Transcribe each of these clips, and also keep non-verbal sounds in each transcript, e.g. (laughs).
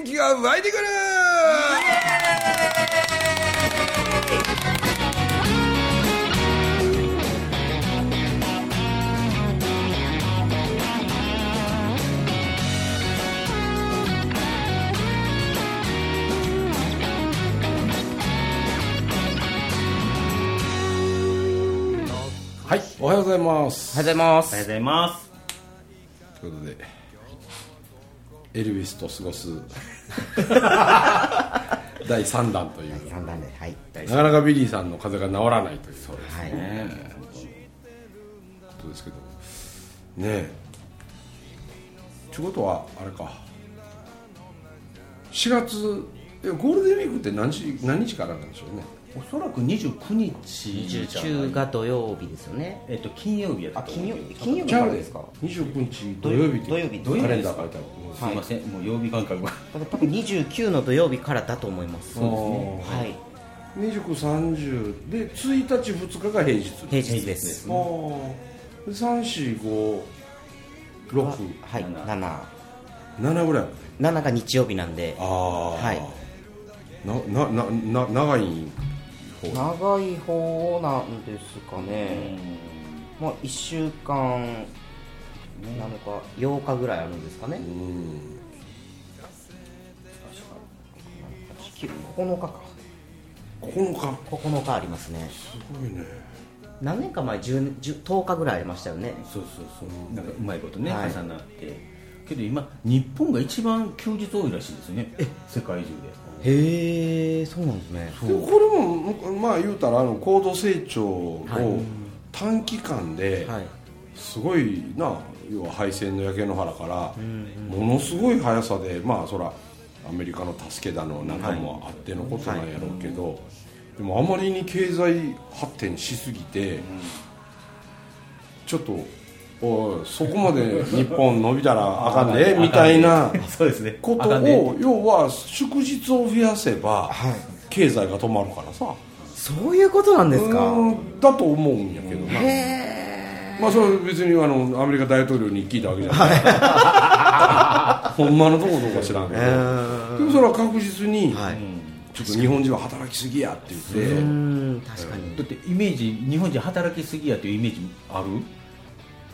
元気が湧いてくる！はいおはようございます。おはようございます。おはようございます。ということでエルヴィスと過ごす (laughs) 第3弾という。三段ではい。なかなかビリーさんの風邪が治らないというそうですはい。ことですけど。ねえ。ちゅうことはあれか。4月えゴールデンウィークって何日何日からなんでしょうね。おそらく29日じゃない19が土曜日ですよねえっと金曜日やったあと思う金曜金曜日じゃあからですか？29日土曜日って土曜日カレンダー書いてある。すいません、もう曜日感覚が多分多分29の土曜日からだと思います。そうですね。はい。2930で1日2日が平日。平日です。ああ3456はい7 7ぐらい。7が日曜日なんで。ああはい。なななな長い方。長い方なんですかね。まあ1週間なのか8日ぐらいあるんですかね。うん9日か。9日。9日ありますね。すごいね。何年か前 10, 10, 10日ぐらいありましたよね。そうそうそう。なんかうまいことね、はい。重なって。けど今日本が一番休日多いらしいですね。世界中へえそうなんですね。でもこれもまあ言うたらあの高度成長を短期間ではい。すごいな。要は敗戦の焼け野原からものすごい速さでまあそらアメリカの助けだのなんかもあってのことなんやろうけど、でもあまりに経済発展しすぎて、ちょっとおいそこまで日本伸びたらあかんね (laughs) みたいなことあかんねを要は祝日を増やせば経済が止まるからさ。そういうことなんですか？うんだと思うんやけどなまあそれは別にあのアメリカ大統領に聞いたわけじゃない、(laughs) ほんまのとこどうか知らんけど、でもそれは確実に、はい。ちょっと日本人は働きすぎやって言って、うん。確かにだってイメージ日本人働きすぎやというイメージある？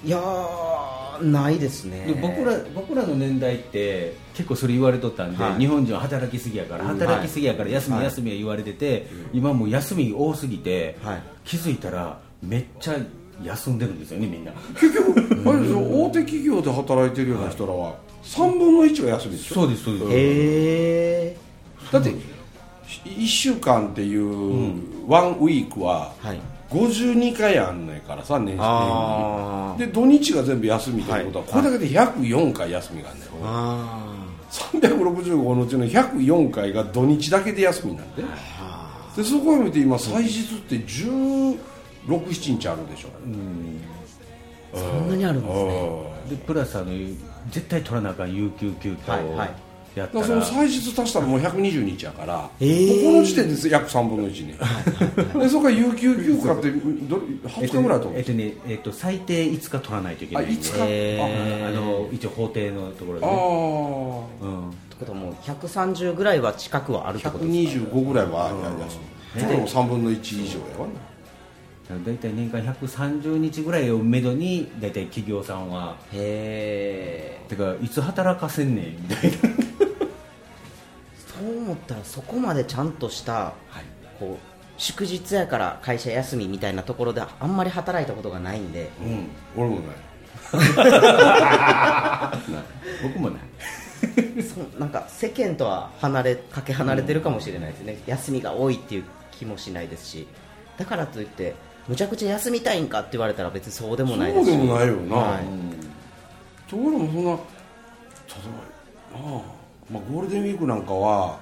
いやーないですね。で僕ら僕らの年代って結構それ言われとったんで、はい。日本人は働きすぎやから働きすぎやから休みはい。休みは言われてて、今もう休み多すぎて、はい。気づいたらめっちゃ休んでるんですよねみんな。結局あれで大手企業で働いてるような人らは3分の1が休みでしょ？そうですそうです。へえだって1週間っていうワンウィークははい。52回あんねんからさ年あ年にで土日が全部休みということは、これだけで104回休みがあるん。だよ、あ365のうちの104回が土日だけで休みなんででそこを見て今祭日って1617日あるでしょ、あそんなにあるんですね。でプラスあの絶対取らなあかん有給休暇をはいはいやったら、だからその祭日足したらもう120日やから、えー。もうこの時点で約3分の1ね。(laughs) でそこから有給休暇ってどれ20日ぐらいと思うえっとね、えっと、最低5日取らないといけない。あ5日？へーあの一応法定のところであね、あうん、ってことはもう130ぐらいは近くはあるってことですか？125ぐらいは休みそれも3分の1以上やわ。な大体年間130日ぐらいをめどに大体企業さんはへえてかいつ働かせんねんみたいな。そう思ったらそこまでちゃんとした、こう祝日やから会社休みみたいなところであんまり働いたことがないんで。うん。俺もない。(laughs) 僕もねそうなんか世間とは離れかけ離れてるかもしれないですね、休みが多いっていう気もしないですし。だからといってむちゃくちゃ休みたいんかって言われたら別にそうでもないですし。そうでもないよな、はい。ところもそんな例えばなあ、まあ、ゴールデンウィークなんかは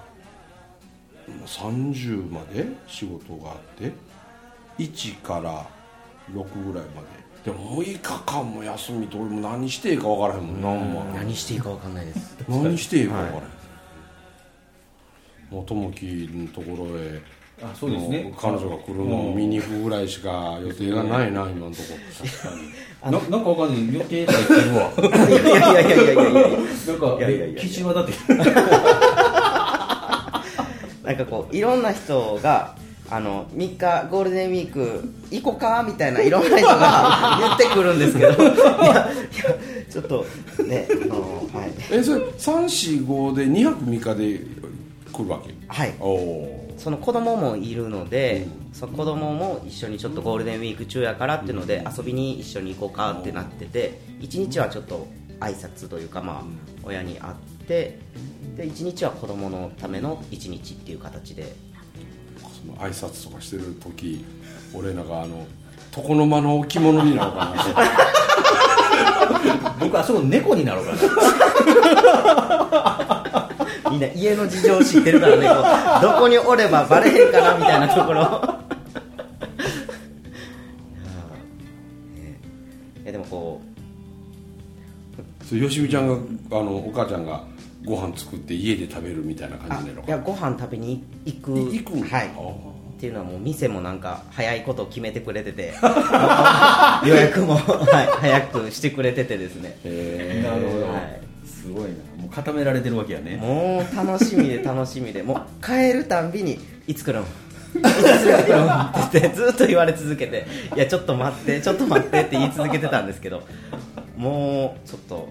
まあ30まで仕事があって1から6ぐらいまで。でも6日間も休みと俺も何していいか分からへんもんな、ほん。ま何していいか分かんないです。何していいか分からへん、もう友樹のところへあそうですね。も彼女が来るのを見に行くぐらいしか予定がないな、今のとこ。ななんかわかんない。予定入ってるわいやいやいやいやいやいや。なんかいやいやいやえ岸和田って。(laughs) なんかこういろんな人があの3日ゴールデンウィーク行こうかみたいないろんな人が (laughs) 言ってくるんですけど。いやいやちょっとねあのはい。えそれ345で2泊3日で来るわけ？はい。おおその子供もいるので、その子供も一緒にちょっとゴールデンウィーク中やからっていうので遊びに一緒に行こうかってなってて1日はちょっと挨拶というかまあ親に会ってで1日は子供のための1日っていう形で。その挨拶とかしてる時俺なんかあの床の間の置物になるかな (laughs) 僕あそこ猫になろうかな (laughs) みんな家の事情を知ってるからねこう。どこにおればバレへんかなみたいなところ。(laughs) いやでもこそうよしみちゃんがあのお母ちゃんがご飯作って家で食べるみたいな感じなのいやご飯食べに行く。い行くんはい。あっていうのはもう店もなんか早いことを決めてくれてて。(laughs) 予約も、はい、早くしてくれててですね。へなるほど、はいすごいな。もう固められてるわけやね。もう楽しみで楽しみで。もう帰るたんびにいつ来るん？いつ来るん？っ (laughs) てずっと言われ続けて。いやちょっと待ってちょっと待ってって言い続けてたんですけど。もうちょっと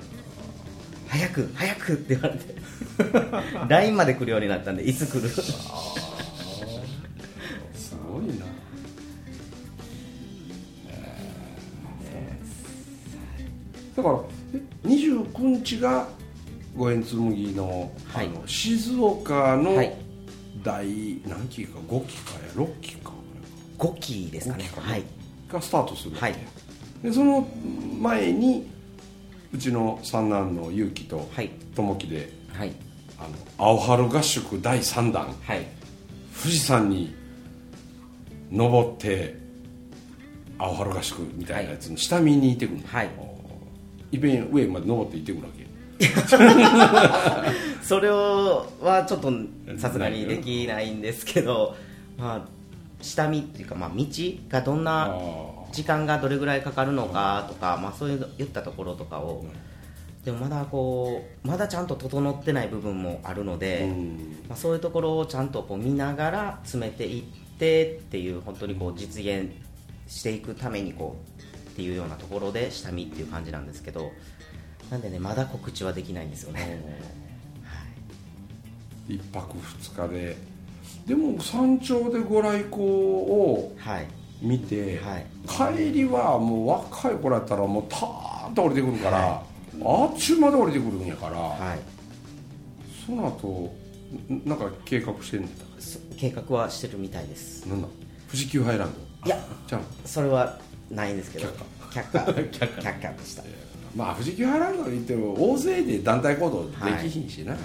早く早くって言われて。(laughs) LINE まで来るようになったんでいつ来る？すごいな。だからえ29日が五円紬の,、はい。あの静岡のはい。第何期か5期かや6期か。5期ですかね。5期かな。はい。がスタートするはい。でその前にうちの三男の勇気とはい。友樹ではい。あの青春合宿第3弾。はい。富士山に登って青春合宿みたいなやつに下見に行ってくるの、はい。いっぺん上まで登って行ってくるわけ (laughs) それをはちょっとさすがにできないんですけど、まあ、下見っていうか、まあ、道がどんな時間がどれぐらいかかるのかとか、まあ、そういういったところとかを、でもまだこうまだちゃんと整ってない部分もあるので、うん。まあ、そういうところをちゃんとこう見ながら詰めていってっていう本当にこう実現していくためにこうっていうようなところで下見っていう感じなんですけどなんでねまだ告知はできないんですよね。一泊二日で。でも山頂でご来光をはい。見て、はい。帰りはもう若い頃やったらもうターンと降りてくるから、あっちゅうまで降りてくるんやから、はい。その後んなんか計画してんねんだそ計画はしてるみたいです。なんだ？富士急ハイランド？いやじゃあそれはないんですけど。却下。却下。(laughs) 却下でしたまあ富士急ハイランドに行っても大勢で団体行動できひんしな、はい。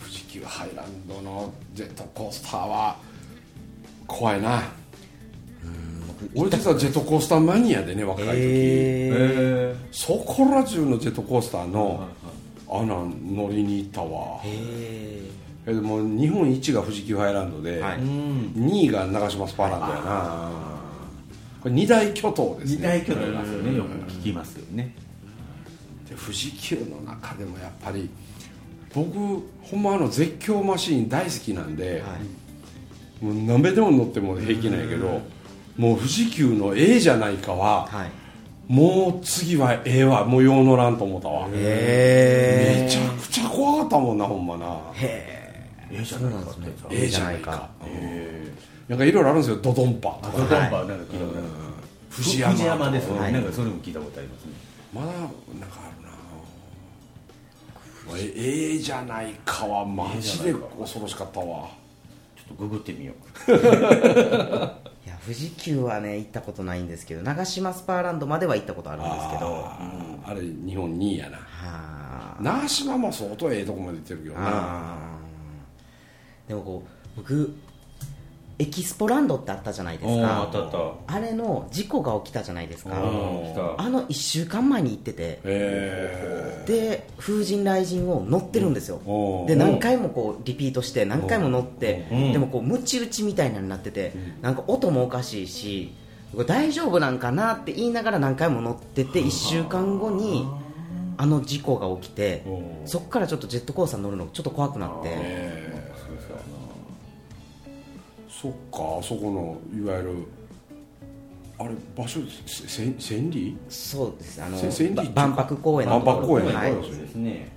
富士急ハイランドのジェットコースターは怖いな。俺実はジェットコースターマニアでね若い時、えへそこら中のジェットコースターのあんなん乗りに行ったわ。ええでも日本一が富士急ハイランドで、はい。うん2位が長島スパーランドやなこれ二大巨頭ですね。二大巨頭いますよねよく聞きますよね。で富士急の中でもやっぱり僕ほんまあの絶叫マシーン大好きなんで、はい。もう何べでも乗っても平気なんやけどもう富士急の A じゃないかははい。もう次は A はもうよう乗らんと思ったわ。へめちゃくちゃ怖かったもんなほんまな。へええじゃないかってやつは A じゃないかなんかいろいろあるんですよドドンパ。とかドドンパなんか聞い。たことある富士山富士山ですね、はい。なんかそれも聞いたことありますね。まだなんかあるな。え A じゃないかはマジで恐ろしかったわ。ちょっとググってみよう。(laughs) いや富士急はね行ったことないんですけど長島スパーランドまでは行ったことあるんですけど。はあれ日本2位やな。あ。長島も相当ええとこまで行ってるけどな。でもこう僕エキスポランドってあったじゃないですか。あれの事故が起きたじゃないですか。あの1週間前に行ってて。へで風神雷神を乗ってるんですよ。で何回もこうリピートして何回も乗ってうんでもこうムチ打ちみたいなのになっててなんか音もおかしいし大丈夫なんかなって言いながら何回も乗ってて1週間後にあの事故が起きてそこからちょっとジェットコースター乗るのちょっと怖くなって。えそっかあそこのいわゆるあれ場所せせ千里？そうですあの万博公園の万博公園のはいそうですね。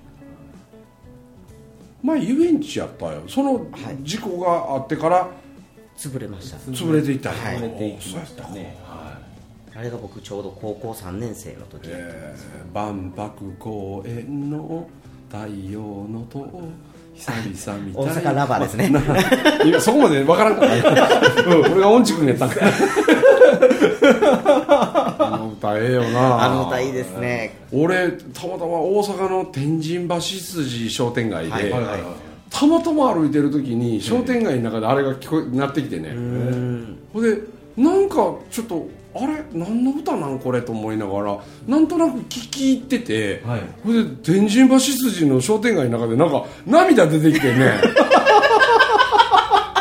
前遊園地やったよ。その事故があってから潰れました。潰れていったんやはい慣れていたかましたね。はあれが僕ちょうど高校3年生の時、えー万博公園の太陽の塔久々みたい。大阪ラバーですね。今そこまでわからんかった、うん、俺が音痴くんやったんか。あの歌ええよな。あの歌いいですね。俺たまたま大阪の天神橋筋商店街で、はいはい。はいたまたま歩いてる時に商店街の中であれが聞こえなってきてね、ほんでなんかちょっとあれ何の歌なんこれと思いながらなんとなく聞き入ってて、はい。ほんで天神橋筋の商店街の中でなんか涙出てきてね。(laughs)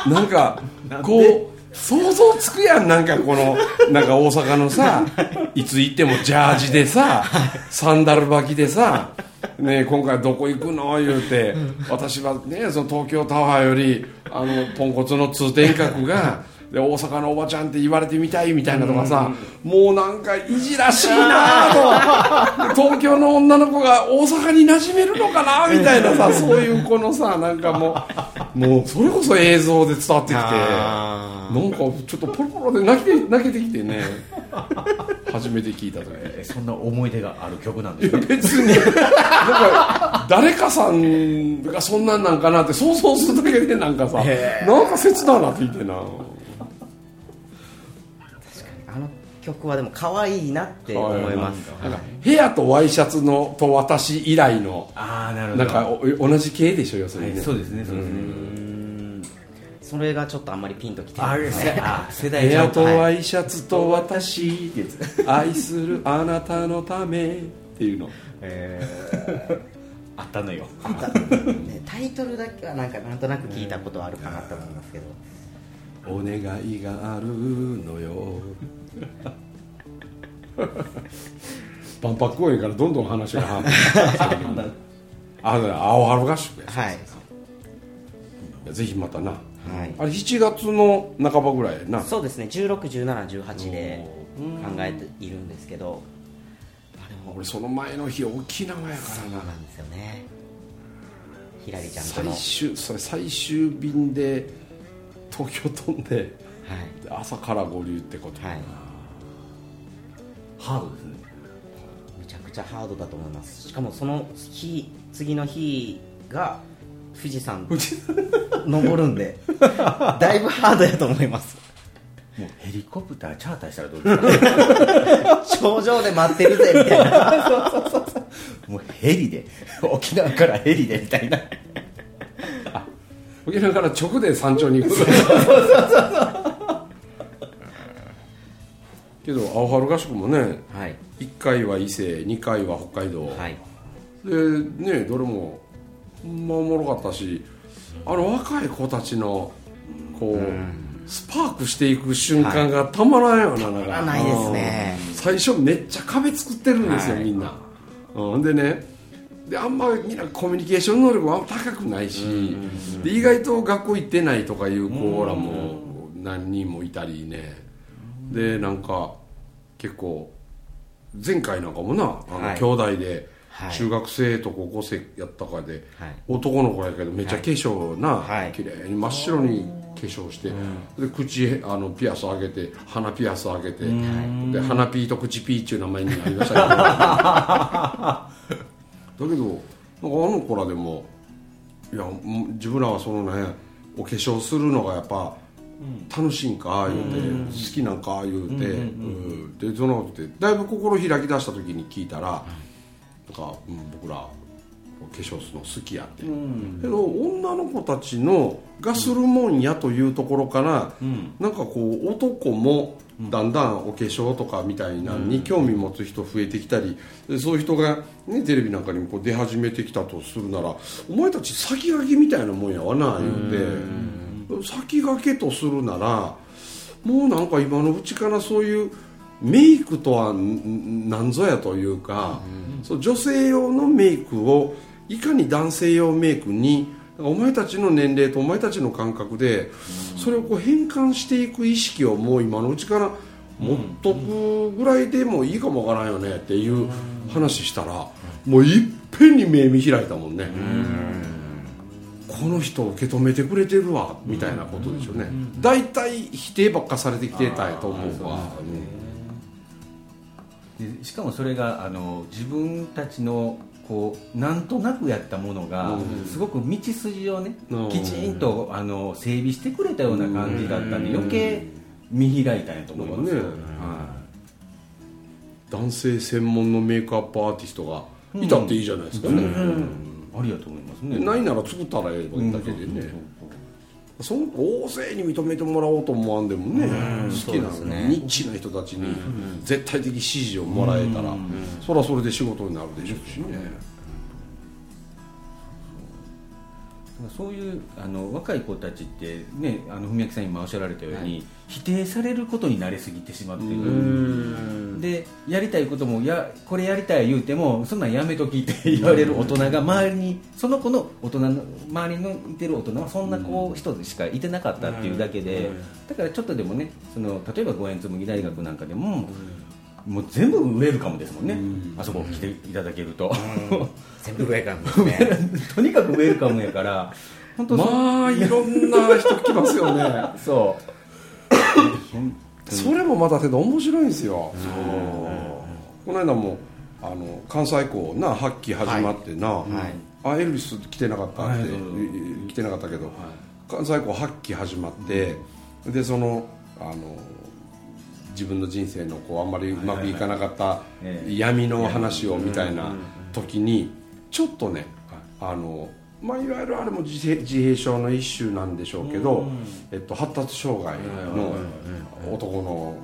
なんかこう想像つくやんなんかこのなんか大阪のさい。つ行ってもジャージでさサンダル履きでさね、今回どこ行くの言うて、私はねその東京タワーよりあのポンコツの通天閣が (laughs) で大阪のおばちゃんって言われてみたいみたいなとかさ、もうなんかいじらしいなと。(laughs) 東京の女の子が大阪に馴染めるのかなみたいなさそういうこのさなんかもうもうそれこそ映像で伝わってきてあなんかちょっとポロポロで泣け泣けてきてね。初めて聞いた時。えそんな思い出がある曲なんですね別に。なんか誰かさんがそんなんなんかなって想像するだけでなんかさへなんか切ななっていてな曲はでも可愛いなって思います。なんか部屋とワイシャツのと私以来のああなるほど。なんかお同じ系でしょ要するにね、はいそうですねそうですね。それがちょってとあんまりピンときてあれない。ですねあ世部屋とワイシャツと私ってやつ。愛するあなたのためっていうの。あったのよ。ねタイトルだけはなんかなんとなく聞いたことはあるかなと思いますけど。お願いがあるのよ (laughs) 万博公園からどんどん話が半端あ青春合宿や。はい。ぜひまたな。はい。あれ7月の半ばぐらいやな。そうですね。161718で考えているんですけど。俺その前の日沖縄やからな。なんですよね。ひらりちゃんとの。最終それ最終便で東京飛んで朝から合流ってことはい。ハードですね。めちゃくちゃハードだと思います。しかもその日次の日が富士山登るんで (laughs) だいぶハードやと思います。もうヘリコプターチャーターしたらどうですか？頂上で待ってるぜみたいな。(laughs) もうヘリで。沖縄からヘリでみたいな。沖縄から直で山頂に行くけど青春合宿もねはい。1回は伊勢2回は北海道、はい。でねどれもほんまおもろかったしあの若い子たちのこう、スパークしていく瞬間がたまらんよな、なんか。たまらないですね。うん。最初めっちゃ壁作ってるんですよ、はい。みんな、うん、でねであんまみんなコミュニケーション能力もあんま高くないし、で意外と学校行ってないとかいう子らも何人もいたりね、でなんか結構前回なんかもなあの、はい。兄弟ではい。中学生と高校生やったかで、はい。男の子やけどめっちゃ化粧な、はい。綺麗に真っ白に化粧して、で口あのピアス上げて鼻ピアス上げて、で鼻ピーと口ピーっていう名前になりましたけど。(laughs) だけどなんかあの子らでもいや自分らはそのねお化粧するのがやっぱ楽しいんか言うて、好きなんか言うて、うんでそのってだいぶ心開き出した時に聞いたら、なんか、うん、僕ら化粧するの好きやって、けど女の子たちのがするもんやというところから、なんかこう男もだんだんお化粧とかみたいなのに興味持つ人増えてきたりでそういう人が、ね、テレビなんかにもこう出始めてきたとするならお前たち先駆けみたいなもんやわな言うて先駆けとするならもうなんか今のうちからそういうメイクとはん何ぞやというか、そう女性用のメイクをいかに男性用メイクにお前たちの年齢とお前たちの感覚でそれをこう変換していく意識をもう今のうちから持っとくぐらいでもいいかもわからんよねっていう話したらもういっぺんに目見開いたもんねこの人受け止めてくれてるわみたいなことでしょうね。大体否定ばっかされてきてたやと思うわ。でしかもそれがあの自分たちのこうなんとなくやったものが、すごく道筋をね、うん。きちんとあの整備してくれたような感じだったんで、余計見開いたんやと思います、ね男性専門のメイクアップアーティストがいたっていいじゃないですかね、ありだと思いますね。ないなら作ったらええだけでね、その大勢に認めてもらおうと思わんでもね、好きな、ね。ニッチな人たちに絶対的支持をもらえたら、それはそれで仕事になるでしょうしね、そういうあの若い子たちってねあの文明さん今おっしゃられたように、否定されることに慣れすぎてしまってる。でやりたいこともやこれやりたい言うてもそんなんやめときって (laughs) 言われる大人が周りにその子の大人の周りのいてる大人はそんな子人しかいてなかったっていうだけでだからちょっとでもねその例えば五円紬大学なんかでももう全部ウェルカムですもんね。あそこ来ていただけると。全部上からですね。(laughs) とにかくウェルカムやから本当まあいろんな人来ますよね。(laughs) そう。(coughs) それもまたけど面白いんですよ。この間もあの関西校な8期始まってな、あエルビス来てなかったって、はい。来てなかったけど、関西校8期始まって、でそのあの自分の人生のこうあんまりうまくいかなかったええ闇の話をみたいな時にちょっとねあのまあいわゆるあれも自閉自閉症の一種なんでしょうけど、えっと、発達障害の男の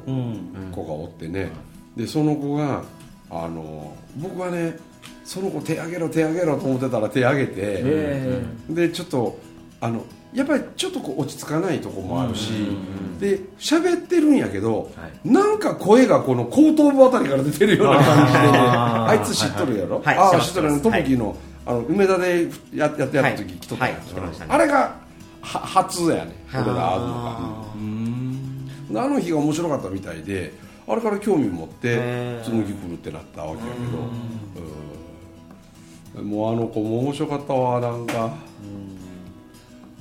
子がおってね。でその子があの僕はねその子手挙げろ手挙げろと思ってたら手挙げて、でちょっとあのやっぱりちょっとこう落ち着かないとこもあるし、で喋ってるんやけど、なんか声がこの後頭部あたりから出てるような感じでねあー。あいつ知っとるやろ、はいあはい。あ知っとるやろトムキーの,、あの梅田でややってやった時来とったやんはい。ね。あれがは初やね俺らあるのが。あの日が面白かったみたいであれから興味持って紬来るってなったわけやけど。うん。もうあの子も面白かったわなんか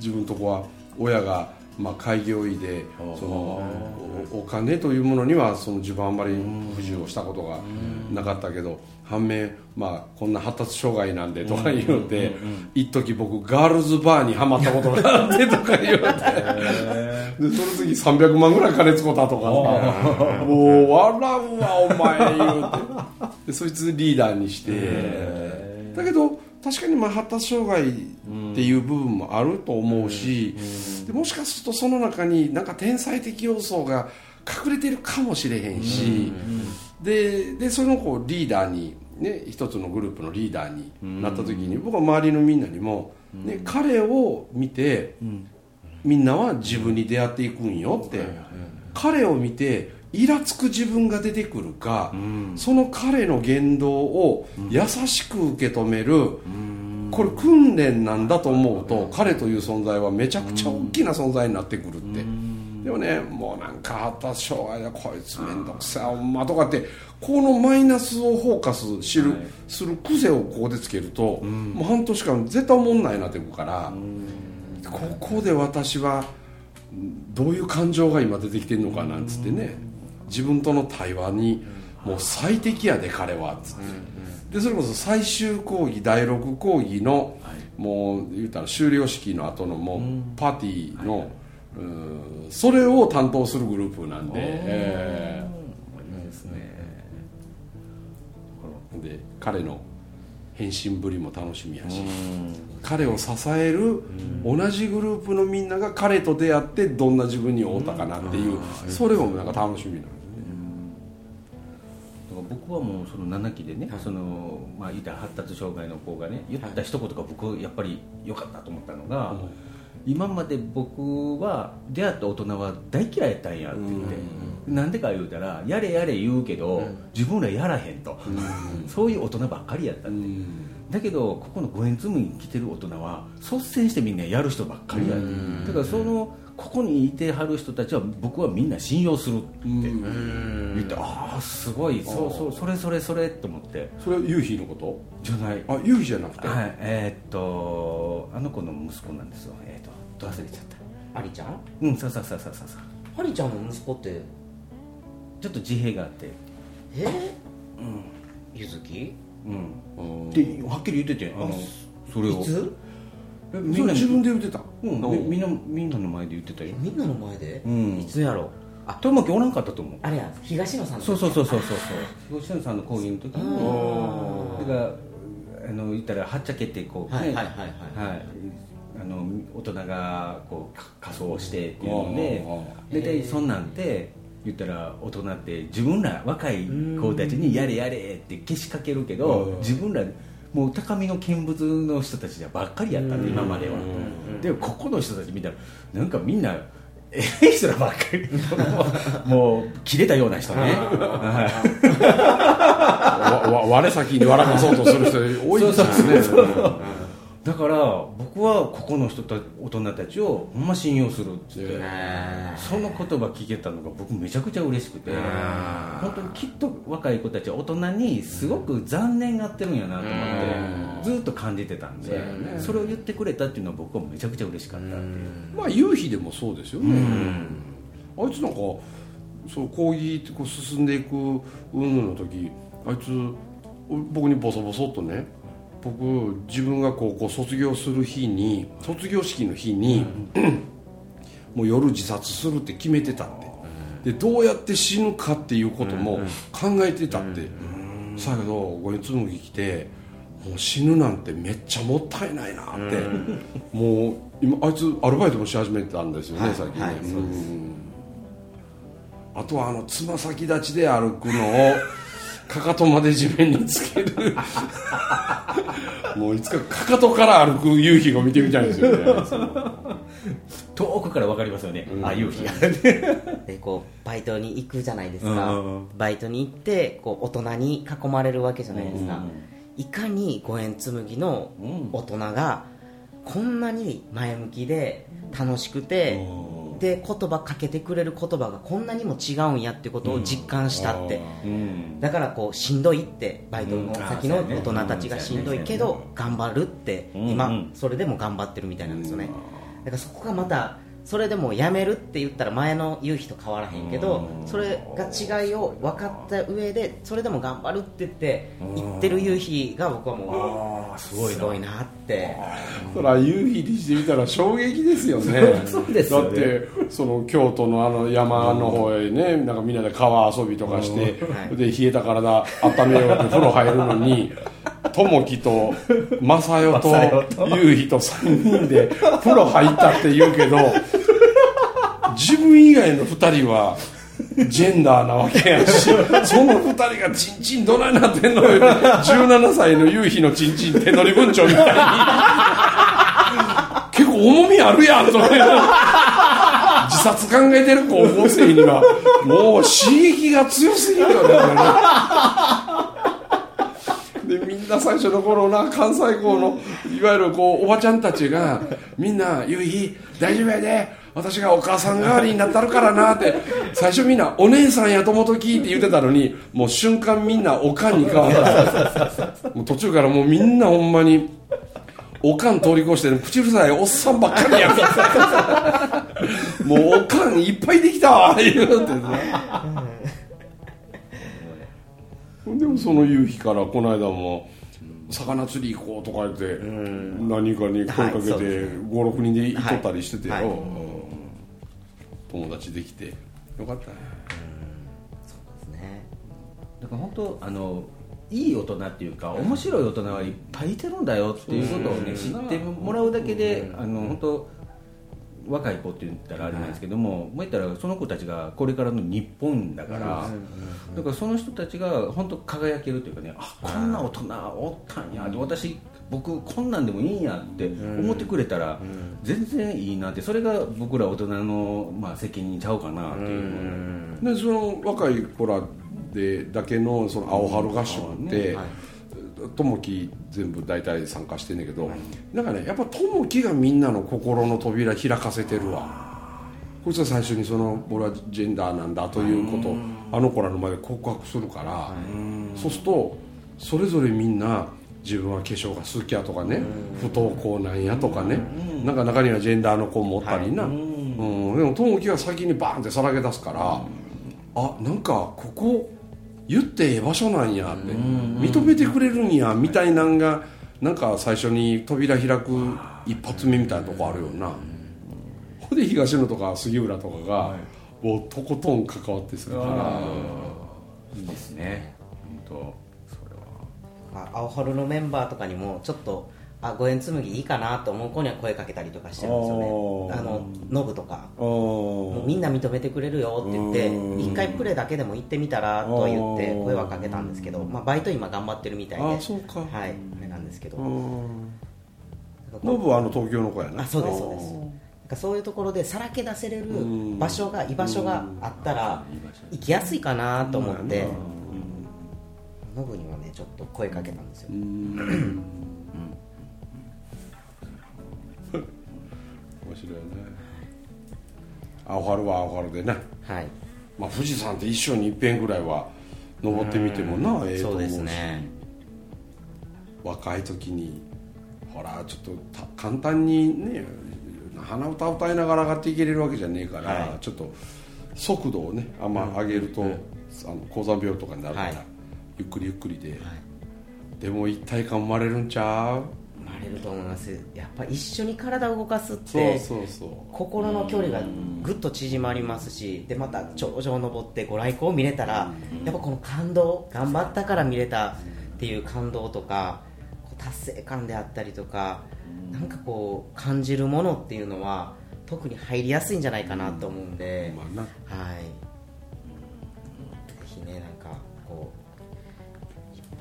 自分とこは親がまあ開業医でそのおお金というものにはその自分はあんまり不自由をしたことがなかったけど反面まあこんな発達障害なんでとか言うて一時僕ガールズバーにはまったことがあってとか言うてでその次300万ぐらい金使ったとかさもう笑うわお前言うて。でそいつリーダーにして。だけど確かにまあ発達障害っていう部分もあると思うしでもしかするとその中になんか天才的要素が隠れてるかもしれへんしででその子をリーダーに、ね、一つのグループのリーダーになった時に僕は周りのみんなにも、ね、彼を見てみんなは自分に出会っていくんよって彼を見てイラつく自分が出てくるか、その彼の言動を優しく受け止める、これ訓練なんだと思うと、彼という存在はめちゃくちゃ大きな存在になってくるって、でもねもうなんか発達障害だこいつ面倒くさいお前とかってこのマイナスをフォーカス知る、する癖をここでつけると、もう半年間絶対思んないなってくるから、ここで私はどういう感情が今出てきてるのかなんつってね自分との対話にもう最適やで彼はつって。でそれこそ最終講義第6講義のもう言うたら終了式の後のもうパーティーのうんそれを担当するグループなんで。えいいですね。ーで彼の変身ぶりも楽しみやし彼を支える同じグループのみんなが彼と出会ってどんな自分に会うたかなっていうそれもなんか楽しみなもうその7期でね、そのまあ言ったら発達障害の子がね言った一言が僕やっぱり良かったと思ったのが、今まで僕は出会った大人は大嫌いやったんやって言って、なんでか言うたらやれやれ言うけど、自分らやらへんと、そういう大人ばっかりやったん。で、だけどここの五円紬に来てる大人は率先してみんなやる人ばっかりやだからそのここにいてはる人たちは僕はみんな信用するって言ってああすごい。そうそうそれそれそれと思って。それは夕日のこと？じゃない。あ夕日じゃなくて、はい。えーっとあの子の息子なんですよ。えーっとど忘れちゃった。アリちゃん？うんそうそうそうそうそう。そうアリちゃんの息子って？ちょっと自閉があって。え？ゆずき？うん。ではっきり言っててあのそれを。いつ？えみんなそれ自分で言ってたうんみみんなみんなの前で言ってたよ。みんなの前で、うん。いつやろあ玉木おらんかったと思う。あれや東野さんのそうそうそうそうそうそう。吉野さんの講義の時に。だからあの言ったらはっちゃけてこう、ねはいはいはいはい。はい。あの大人がこうか仮装してっていうのうんで大体そんなんて言ったら大人って自分ら若い子たちにやれやれってけしかけるけどうん。自分らもう高みの見物の人たちばっかりやったん。で今まではでもここの人たち見たらなんかみんなええ人らばっかり。(laughs) もう切れたような人ね。は (laughs) いわわ我先に笑かそうとする人多いですよねだから僕はここの人た大人たちをほんま信用するっつってその言葉聞けたのが僕めちゃくちゃ嬉しくて本当にきっと若い子たちは大人にすごく残念がってるんやなと思ってずっと感じてたんでそれを言ってくれたっていうのは僕はめちゃくちゃ嬉しかったっていう。まあ夕日でもそうですよね。あいつなんかそう講義こう進んでいく云々の時あいつ僕にボソボソっとね僕自分が高校卒業する日に卒業式の日に、もう夜自殺するって決めてたって、でどうやって死ぬかっていうことも考えてたって、さやけど五円紬来てもう死ぬなんてめっちゃもったいないなって、もう今あいつアルバイトもし始めたんですよね、最近ね、はい。そううん。あとはあのつま先立ちで歩くのをかかとまで地面につける。(laughs) もういつかかかとから歩く夕日を見てみたいんですよね遠くから分かりますよね。ああいう日が。(laughs) でこうバイトに行くじゃないですか、うん。バイトに行ってこう大人に囲まれるわけじゃないですか、いかに五円紬の大人がこんなに前向きで楽しくて、で言葉かけてくれる言葉がこんなにも違うんやってことを実感したって、うん。だからこうしんどいってバイトの先のうん。大人たちがしんどいけど頑張るってうん今うん。それでも頑張ってるみたいなんですよね。だからそこがまたそれでもやめるって言ったら前の夕日と変わらへんけどそれが違いを分かった上でそれでも頑張るって言って言ってる夕日が僕はもうあすごいな。すごいなって。そら夕日にしてみたら衝撃ですよね。(laughs) そうですよね。だってその京都のあの山の方へねなんかみんなで川遊びとかしてはい。で冷えた体温めようって風呂入るのに友樹と正代と (laughs) 夕日と3人で風呂入ったって言うけど自分以外の2人はジェンダーなわけやし (laughs) その2人がチンチンどないなってんのよ。17歳の夕日のチンチン手乗り文鳥みたいに。結構重みあるやんと自殺考えてる高校生には。もう刺激が強すぎるよねでみんな最初の頃な関西校のいわゆるこうおばちゃんたちがみんな「ゆい大丈夫やで私がお母さん代わりになったるからな」って最初みんな「お姉さんやともとき」って言ってたのにもう瞬間みんなおかんに変わった。もう途中からもうみんなほんまにおかん通り越して、口うるさいおっさんばっかりやん。もうおかんいっぱいできたわ言うてね。でもその夕日からこの間も魚釣り行こうとか言って何かに声かけてで56人で行っとったりしててよ、はい。はいうん友達できてよかったね。ね。だから本当あのいい大人っていうか面白い大人はいっぱいいてるんだよっていうことをね知ってもらうだけであの本当若い子って言ったらあれなんですけども、もう言ったらその子たちがこれからの日本だから、だからその人たちが本当輝けるというかねあこんな大人おったんやで私僕こんなんでもいいんやって思ってくれたら全然いいなって。それが僕ら大人の、まあ、責任ちゃうかなっていうでその若い子らでだけのその青春合宿って、友樹全部大体参加してんねんけど、なんかねやっぱ友樹がみんなの心の扉開かせてるわ。こいつは最初にその俺はジェンダーなんだということをあの子らの前で告白するからそうするとそれぞれみんな自分は化粧が好きやとかね不登校なんやとかねなんか中にはジェンダーの子もおったりな、うん、でも友樹が先にバーンってさらけ出すから、あなんかここ言ってええ場所なんやって認めてくれるんやみたいなんがなんか最初に扉開く一発目みたいなとこあるよな。ほんで東野とか杉浦とかがもうとことん関わってするから。いいですね。本当まあ、青春のメンバーとかにもちょっとあ五円紬いいかなと思う子には声かけたりとかしてるんですよね。あのノブとか。あもうみんな認めてくれるよって言ってうん。一回プレーだけでも行ってみたらとは言って声はかけたんですけど、まあ、バイト今頑張ってるみたいであそうか。はいあれなんですけど。うん。ノブはあの東京の子やな。あそうですそうです。なんかそういうところでさらけ出せれる場所が居場所があったら行きやすいかなと思ってノブにはねちょっと声かけたんですよ。面白いね。青春は青春でね。はい。まあ富士山って一生に一遍ぐらいは登ってみてもなええとそう思うしですね。若い時にほらちょっとた簡単にね鼻歌歌いながら上がっていけれるわけじゃねえから、はい。ちょっと速度をねあんま上げると、あの高山病とかになるから、はいゆっくりゆっくりで、でも一体感生まれるんちゃう？生まれると思います。やっぱ一緒に体を動かすって心の距離がぐっと縮まりますしでまた頂上登ってご来光を見れたらやっぱこの感動頑張ったから見れたっていう感動とか達成感であったりとかなんかこう感じるものっていうのは特に入りやすいんじゃないかなと思うんで、はい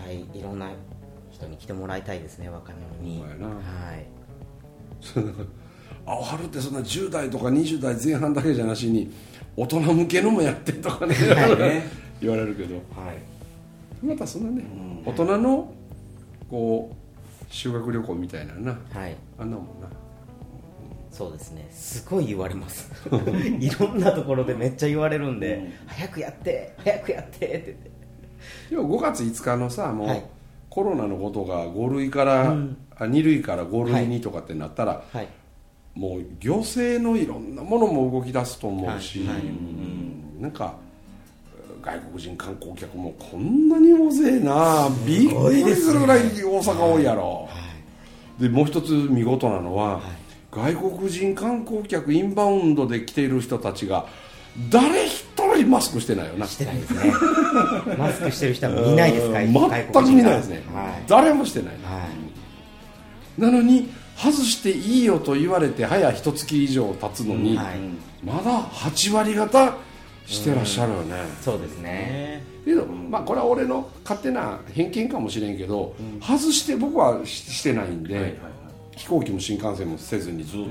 ういいいろんな人に来てもらいたいですね若者に。はい。(laughs) 青春ってそんな10代とか20代前半だけじゃなしに大人向けのもやってとかね (laughs) 言われるけど。はい。またそんなね、大人のこう修学旅行みたいなな。はい。あんなもんな。そうですね。すごい言われます。(laughs) いろんなところでめっちゃ言われるんで、早くやって早くやってって言ってでも5月5日のさもう、はい。コロナのことが5類から、あ2類から5類にとかってなったら、はい。もう行政のいろんなものも動き出すと思うし、はい。はい。うん。なんか外国人観光客もこんなに大勢なびっくりするぐらい大阪多いやろ、でもう一つ見事なのは、外国人観光客インバウンドで来ている人たちが誰一人マスクしてないよな。してないですね。マスクしてる人は見ないですか？うん。全く見ないですね、はい。誰もしてない。なはい。なのに外していいよと言われて早一月以上経つのに、はい。まだ8割方してらっしゃるよね、そうですね。けどまあこれは俺の勝手な偏見かもしれんけど、外して僕はししてないんで、飛行機も新幹線もせずにずっと、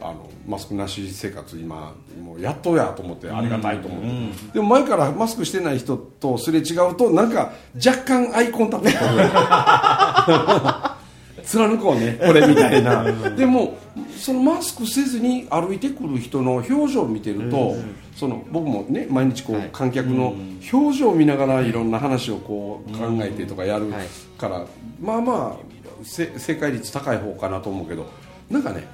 あのマスクなし生活今もうやっとやと思ってありがたいと思って、でも前からマスクしてない人とすれ違うとなんか若干アイコンタクト貫こうねこれみたいなでもそのマスクせずに歩いてくる人の表情を見てると、その僕もね毎日こう、はい観客の表情を見ながらいろんな話をこう考えてとかやるはい。から、まあまあせ正解率高い方かなと思うけどなんかね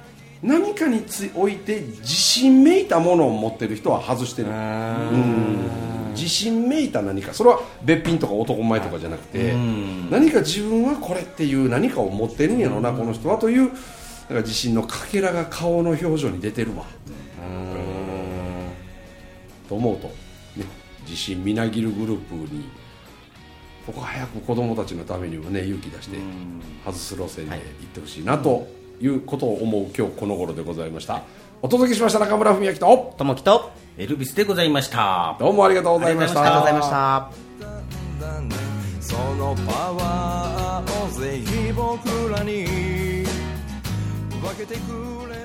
何かにつおいて自信めいたものを持ってる人は外してる。うん。自信めいた何か。それはべっぴんとか男前とかじゃなくて何か自分はこれっていう何かを持ってるんやろなこの人はというだから自信のかけらが顔の表情に出てるわ。と思うと、ね、自信みなぎるグループに僕は早く子供たちのためにもね勇気出して外す路線で行ってほしいなということを思う今日この頃でございました。お届けしました中村文明と。ともきと。エルビスでございました。どうもありがとうございました。ありがとうございました。そののパワーをぜひ僕らに。分けてくれ